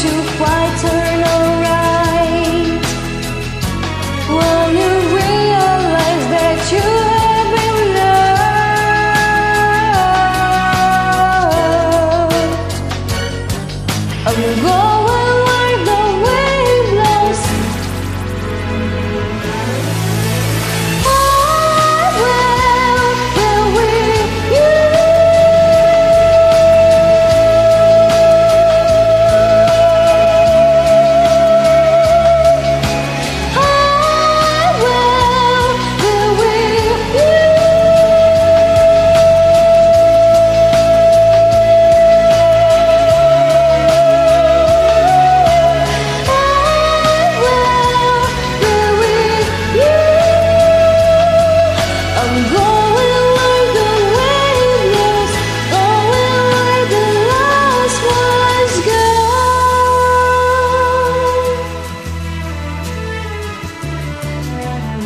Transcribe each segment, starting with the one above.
to far.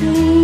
to